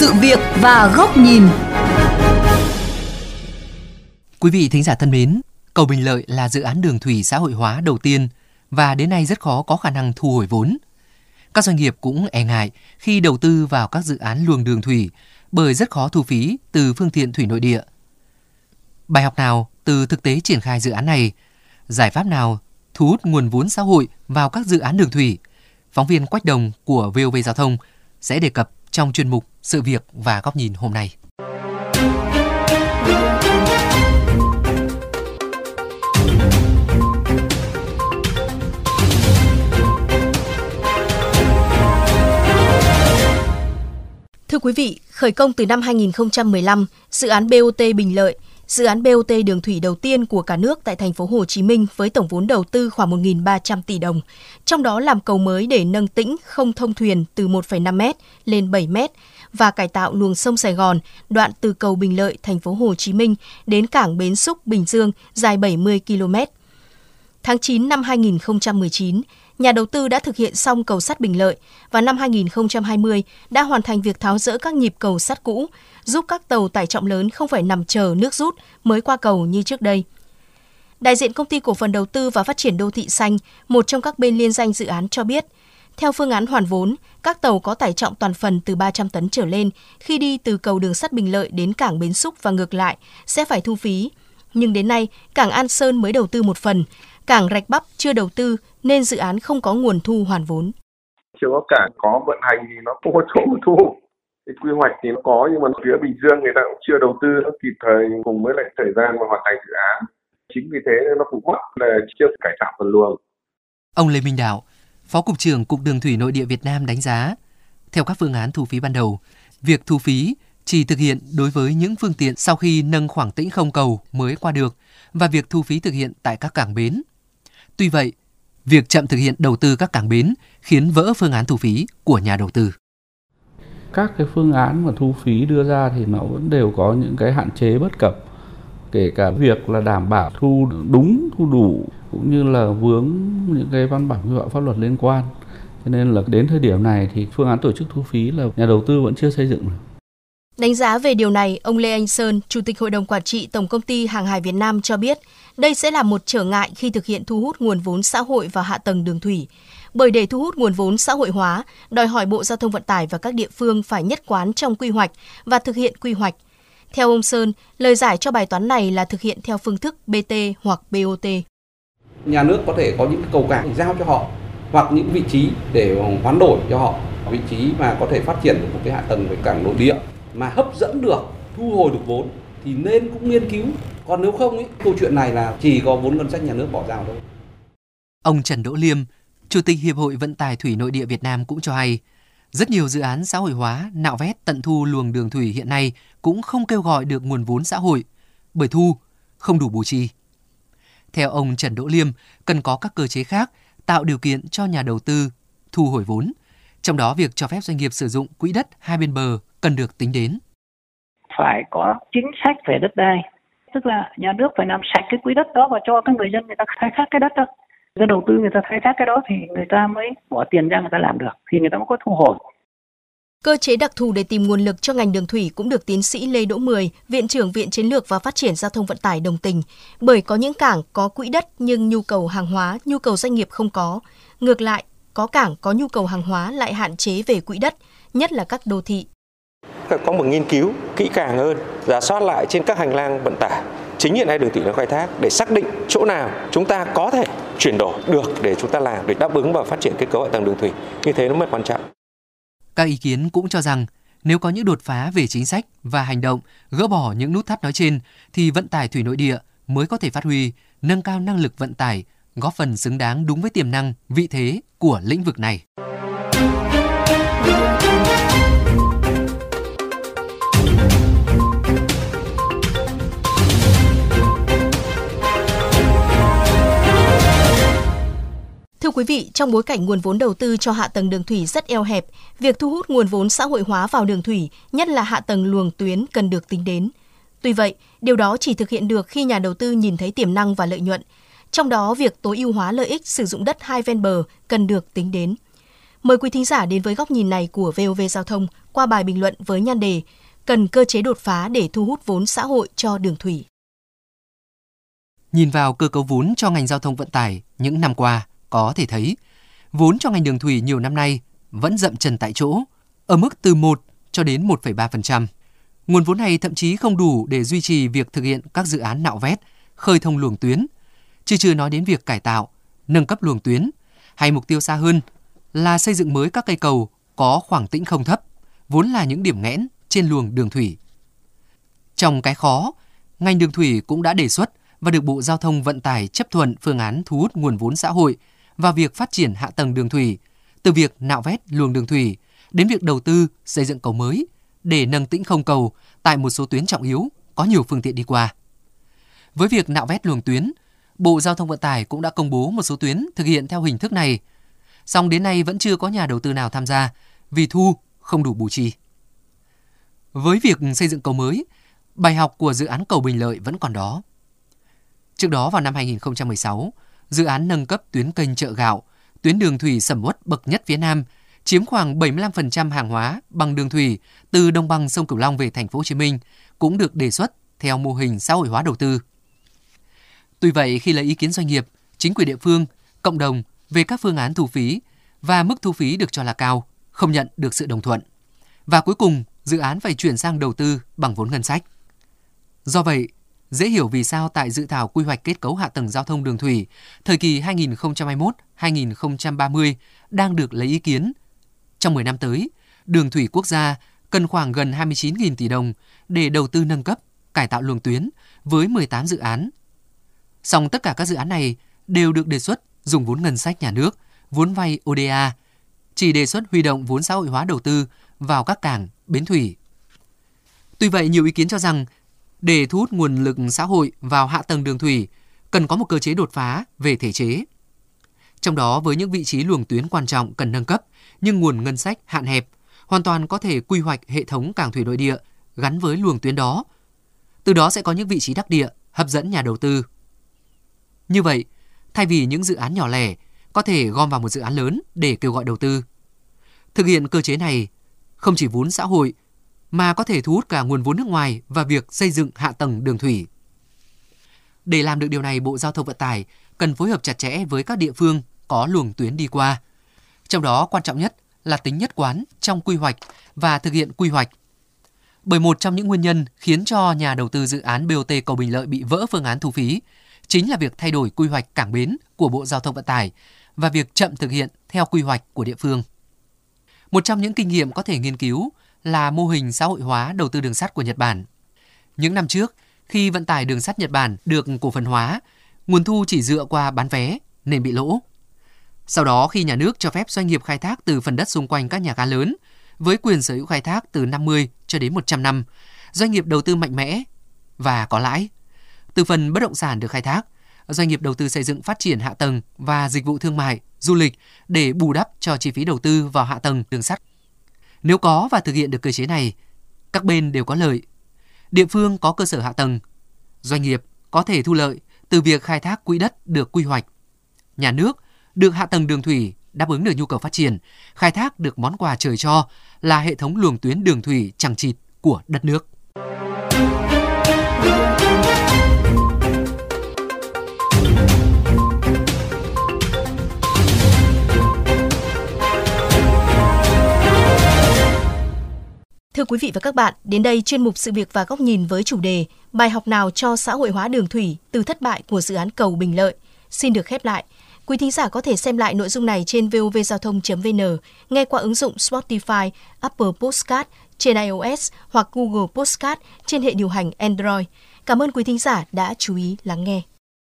sự việc và góc nhìn. Quý vị thính giả thân mến, cầu Bình Lợi là dự án đường thủy xã hội hóa đầu tiên và đến nay rất khó có khả năng thu hồi vốn. Các doanh nghiệp cũng e ngại khi đầu tư vào các dự án luồng đường thủy bởi rất khó thu phí từ phương tiện thủy nội địa. Bài học nào từ thực tế triển khai dự án này? Giải pháp nào thu hút nguồn vốn xã hội vào các dự án đường thủy? Phóng viên Quách Đồng của VOV Giao thông sẽ đề cập trong chuyên mục Sự việc và góc nhìn hôm nay. Thưa quý vị, khởi công từ năm 2015, dự án BOT Bình Lợi, dự án BOT đường thủy đầu tiên của cả nước tại thành phố Hồ Chí Minh với tổng vốn đầu tư khoảng 1.300 tỷ đồng, trong đó làm cầu mới để nâng tĩnh không thông thuyền từ 1,5 m lên 7 m và cải tạo luồng sông Sài Gòn, đoạn từ cầu Bình Lợi, thành phố Hồ Chí Minh đến cảng Bến Xúc, Bình Dương dài 70 km. Tháng 9 năm 2019, nhà đầu tư đã thực hiện xong cầu sắt Bình Lợi và năm 2020 đã hoàn thành việc tháo rỡ các nhịp cầu sắt cũ, giúp các tàu tải trọng lớn không phải nằm chờ nước rút mới qua cầu như trước đây. Đại diện công ty cổ phần đầu tư và phát triển đô thị xanh, một trong các bên liên danh dự án cho biết, theo phương án hoàn vốn, các tàu có tải trọng toàn phần từ 300 tấn trở lên khi đi từ cầu đường sắt Bình Lợi đến cảng Bến Xúc và ngược lại sẽ phải thu phí. Nhưng đến nay, cảng An Sơn mới đầu tư một phần, cảng Rạch Bắp chưa đầu tư nên dự án không có nguồn thu hoàn vốn. Chưa có cảng có vận hành thì nó không có chỗ thu. Cái quy hoạch thì nó có nhưng mà phía Bình Dương người ta cũng chưa đầu tư nó kịp thời cùng với lại thời gian mà hoàn thành dự án. Chính vì thế nó cũng mất là chưa cải tạo phần luồng. Ông Lê Minh Đạo, Phó Cục trưởng Cục Đường Thủy Nội địa Việt Nam đánh giá, theo các phương án thu phí ban đầu, việc thu phí chỉ thực hiện đối với những phương tiện sau khi nâng khoảng tĩnh không cầu mới qua được và việc thu phí thực hiện tại các cảng bến. Tuy vậy, việc chậm thực hiện đầu tư các cảng bến khiến vỡ phương án thu phí của nhà đầu tư. Các cái phương án mà thu phí đưa ra thì nó vẫn đều có những cái hạn chế bất cập, kể cả việc là đảm bảo thu đúng, thu đủ, cũng như là vướng những cái văn bản quy phạm pháp luật liên quan cho nên là đến thời điểm này thì phương án tổ chức thu phí là nhà đầu tư vẫn chưa xây dựng được. Đánh giá về điều này, ông Lê Anh Sơn, Chủ tịch Hội đồng Quản trị Tổng Công ty Hàng hải Việt Nam cho biết, đây sẽ là một trở ngại khi thực hiện thu hút nguồn vốn xã hội vào hạ tầng đường thủy. Bởi để thu hút nguồn vốn xã hội hóa, đòi hỏi Bộ Giao thông Vận tải và các địa phương phải nhất quán trong quy hoạch và thực hiện quy hoạch. Theo ông Sơn, lời giải cho bài toán này là thực hiện theo phương thức BT hoặc BOT. Nhà nước có thể có những cầu cảng giao cho họ hoặc những vị trí để hoán đổi cho họ vị trí mà có thể phát triển được một cái hạ tầng về cảng nội địa mà hấp dẫn được thu hồi được vốn thì nên cũng nghiên cứu còn nếu không ấy, câu chuyện này là chỉ có vốn ngân sách nhà nước bỏ ra thôi ông Trần Đỗ Liêm Chủ tịch Hiệp hội Vận tải Thủy Nội địa Việt Nam cũng cho hay rất nhiều dự án xã hội hóa nạo vét tận thu luồng đường thủy hiện nay cũng không kêu gọi được nguồn vốn xã hội bởi thu không đủ bù chi. Theo ông Trần Đỗ Liêm, cần có các cơ chế khác tạo điều kiện cho nhà đầu tư thu hồi vốn. Trong đó việc cho phép doanh nghiệp sử dụng quỹ đất hai bên bờ cần được tính đến. Phải có chính sách về đất đai, tức là nhà nước phải làm sạch cái quỹ đất đó và cho các người dân người ta khai thác cái đất đó. Người đầu tư người ta khai thác cái đó thì người ta mới bỏ tiền ra người ta làm được, thì người ta mới có thu hồi. Cơ chế đặc thù để tìm nguồn lực cho ngành đường thủy cũng được tiến sĩ Lê Đỗ Mười, Viện trưởng Viện Chiến lược và Phát triển Giao thông Vận tải đồng tình, bởi có những cảng có quỹ đất nhưng nhu cầu hàng hóa, nhu cầu doanh nghiệp không có. Ngược lại, có cảng có nhu cầu hàng hóa lại hạn chế về quỹ đất, nhất là các đô thị. Có một nghiên cứu kỹ càng hơn, giả soát lại trên các hành lang vận tải chính hiện nay đường thủy đang khai thác để xác định chỗ nào chúng ta có thể chuyển đổi được để chúng ta làm để đáp ứng và phát triển kết cấu hạ tầng đường thủy. Như thế nó mới quan trọng. Các ý kiến cũng cho rằng nếu có những đột phá về chính sách và hành động gỡ bỏ những nút thắt nói trên thì vận tải thủy nội địa mới có thể phát huy, nâng cao năng lực vận tải, góp phần xứng đáng đúng với tiềm năng, vị thế của lĩnh vực này. Thưa quý vị, trong bối cảnh nguồn vốn đầu tư cho hạ tầng đường thủy rất eo hẹp, việc thu hút nguồn vốn xã hội hóa vào đường thủy, nhất là hạ tầng luồng tuyến cần được tính đến. Tuy vậy, điều đó chỉ thực hiện được khi nhà đầu tư nhìn thấy tiềm năng và lợi nhuận. Trong đó, việc tối ưu hóa lợi ích sử dụng đất hai ven bờ cần được tính đến. Mời quý thính giả đến với góc nhìn này của VOV Giao thông qua bài bình luận với nhan đề Cần cơ chế đột phá để thu hút vốn xã hội cho đường thủy. Nhìn vào cơ cấu vốn cho ngành giao thông vận tải những năm qua, có thể thấy vốn cho ngành đường thủy nhiều năm nay vẫn dậm chân tại chỗ, ở mức từ 1 cho đến 1,3%. Nguồn vốn này thậm chí không đủ để duy trì việc thực hiện các dự án nạo vét, khơi thông luồng tuyến, chứ chưa nói đến việc cải tạo, nâng cấp luồng tuyến, hay mục tiêu xa hơn là xây dựng mới các cây cầu có khoảng tĩnh không thấp, vốn là những điểm nghẽn trên luồng đường thủy. Trong cái khó, ngành đường thủy cũng đã đề xuất và được Bộ Giao thông Vận tải chấp thuận phương án thu hút nguồn vốn xã hội và việc phát triển hạ tầng đường thủy, từ việc nạo vét luồng đường thủy đến việc đầu tư xây dựng cầu mới để nâng tĩnh không cầu tại một số tuyến trọng yếu có nhiều phương tiện đi qua. Với việc nạo vét luồng tuyến, Bộ Giao thông Vận tải cũng đã công bố một số tuyến thực hiện theo hình thức này. Song đến nay vẫn chưa có nhà đầu tư nào tham gia vì thu không đủ bù chi. Với việc xây dựng cầu mới, bài học của dự án cầu Bình Lợi vẫn còn đó. Trước đó vào năm 2016, dự án nâng cấp tuyến kênh chợ gạo, tuyến đường thủy sầm uất bậc nhất phía Nam, chiếm khoảng 75% hàng hóa bằng đường thủy từ đồng bằng sông Cửu Long về thành phố Hồ Chí Minh cũng được đề xuất theo mô hình xã hội hóa đầu tư. Tuy vậy, khi lấy ý kiến doanh nghiệp, chính quyền địa phương, cộng đồng về các phương án thu phí và mức thu phí được cho là cao, không nhận được sự đồng thuận. Và cuối cùng, dự án phải chuyển sang đầu tư bằng vốn ngân sách. Do vậy, dễ hiểu vì sao tại dự thảo quy hoạch kết cấu hạ tầng giao thông đường thủy thời kỳ 2021-2030 đang được lấy ý kiến. Trong 10 năm tới, đường thủy quốc gia cần khoảng gần 29.000 tỷ đồng để đầu tư nâng cấp, cải tạo luồng tuyến với 18 dự án. Song tất cả các dự án này đều được đề xuất dùng vốn ngân sách nhà nước, vốn vay ODA, chỉ đề xuất huy động vốn xã hội hóa đầu tư vào các cảng, bến thủy. Tuy vậy, nhiều ý kiến cho rằng để thu hút nguồn lực xã hội vào hạ tầng đường thủy, cần có một cơ chế đột phá về thể chế. Trong đó với những vị trí luồng tuyến quan trọng cần nâng cấp, nhưng nguồn ngân sách hạn hẹp, hoàn toàn có thể quy hoạch hệ thống cảng thủy nội địa gắn với luồng tuyến đó. Từ đó sẽ có những vị trí đắc địa hấp dẫn nhà đầu tư. Như vậy, thay vì những dự án nhỏ lẻ có thể gom vào một dự án lớn để kêu gọi đầu tư. Thực hiện cơ chế này không chỉ vốn xã hội mà có thể thu hút cả nguồn vốn nước ngoài và việc xây dựng hạ tầng đường thủy. Để làm được điều này, Bộ Giao thông Vận tải cần phối hợp chặt chẽ với các địa phương có luồng tuyến đi qua. Trong đó quan trọng nhất là tính nhất quán trong quy hoạch và thực hiện quy hoạch. Bởi một trong những nguyên nhân khiến cho nhà đầu tư dự án BOT cầu Bình Lợi bị vỡ phương án thu phí chính là việc thay đổi quy hoạch cảng bến của Bộ Giao thông Vận tải và việc chậm thực hiện theo quy hoạch của địa phương. Một trong những kinh nghiệm có thể nghiên cứu là mô hình xã hội hóa đầu tư đường sắt của Nhật Bản. Những năm trước, khi vận tải đường sắt Nhật Bản được cổ phần hóa, nguồn thu chỉ dựa qua bán vé nên bị lỗ. Sau đó khi nhà nước cho phép doanh nghiệp khai thác từ phần đất xung quanh các nhà ga lớn với quyền sở hữu khai thác từ 50 cho đến 100 năm, doanh nghiệp đầu tư mạnh mẽ và có lãi. Từ phần bất động sản được khai thác, doanh nghiệp đầu tư xây dựng phát triển hạ tầng và dịch vụ thương mại, du lịch để bù đắp cho chi phí đầu tư vào hạ tầng đường sắt. Nếu có và thực hiện được cơ chế này, các bên đều có lợi. Địa phương có cơ sở hạ tầng, doanh nghiệp có thể thu lợi từ việc khai thác quỹ đất được quy hoạch. Nhà nước được hạ tầng đường thủy đáp ứng được nhu cầu phát triển, khai thác được món quà trời cho là hệ thống luồng tuyến đường thủy chẳng chịt của đất nước. Thưa quý vị và các bạn, đến đây chuyên mục sự việc và góc nhìn với chủ đề Bài học nào cho xã hội hóa đường thủy từ thất bại của dự án cầu Bình Lợi xin được khép lại. Quý thính giả có thể xem lại nội dung này trên vovgiao thông.vn, nghe qua ứng dụng Spotify, Apple Podcast trên iOS hoặc Google Podcast trên hệ điều hành Android. Cảm ơn quý thính giả đã chú ý lắng nghe.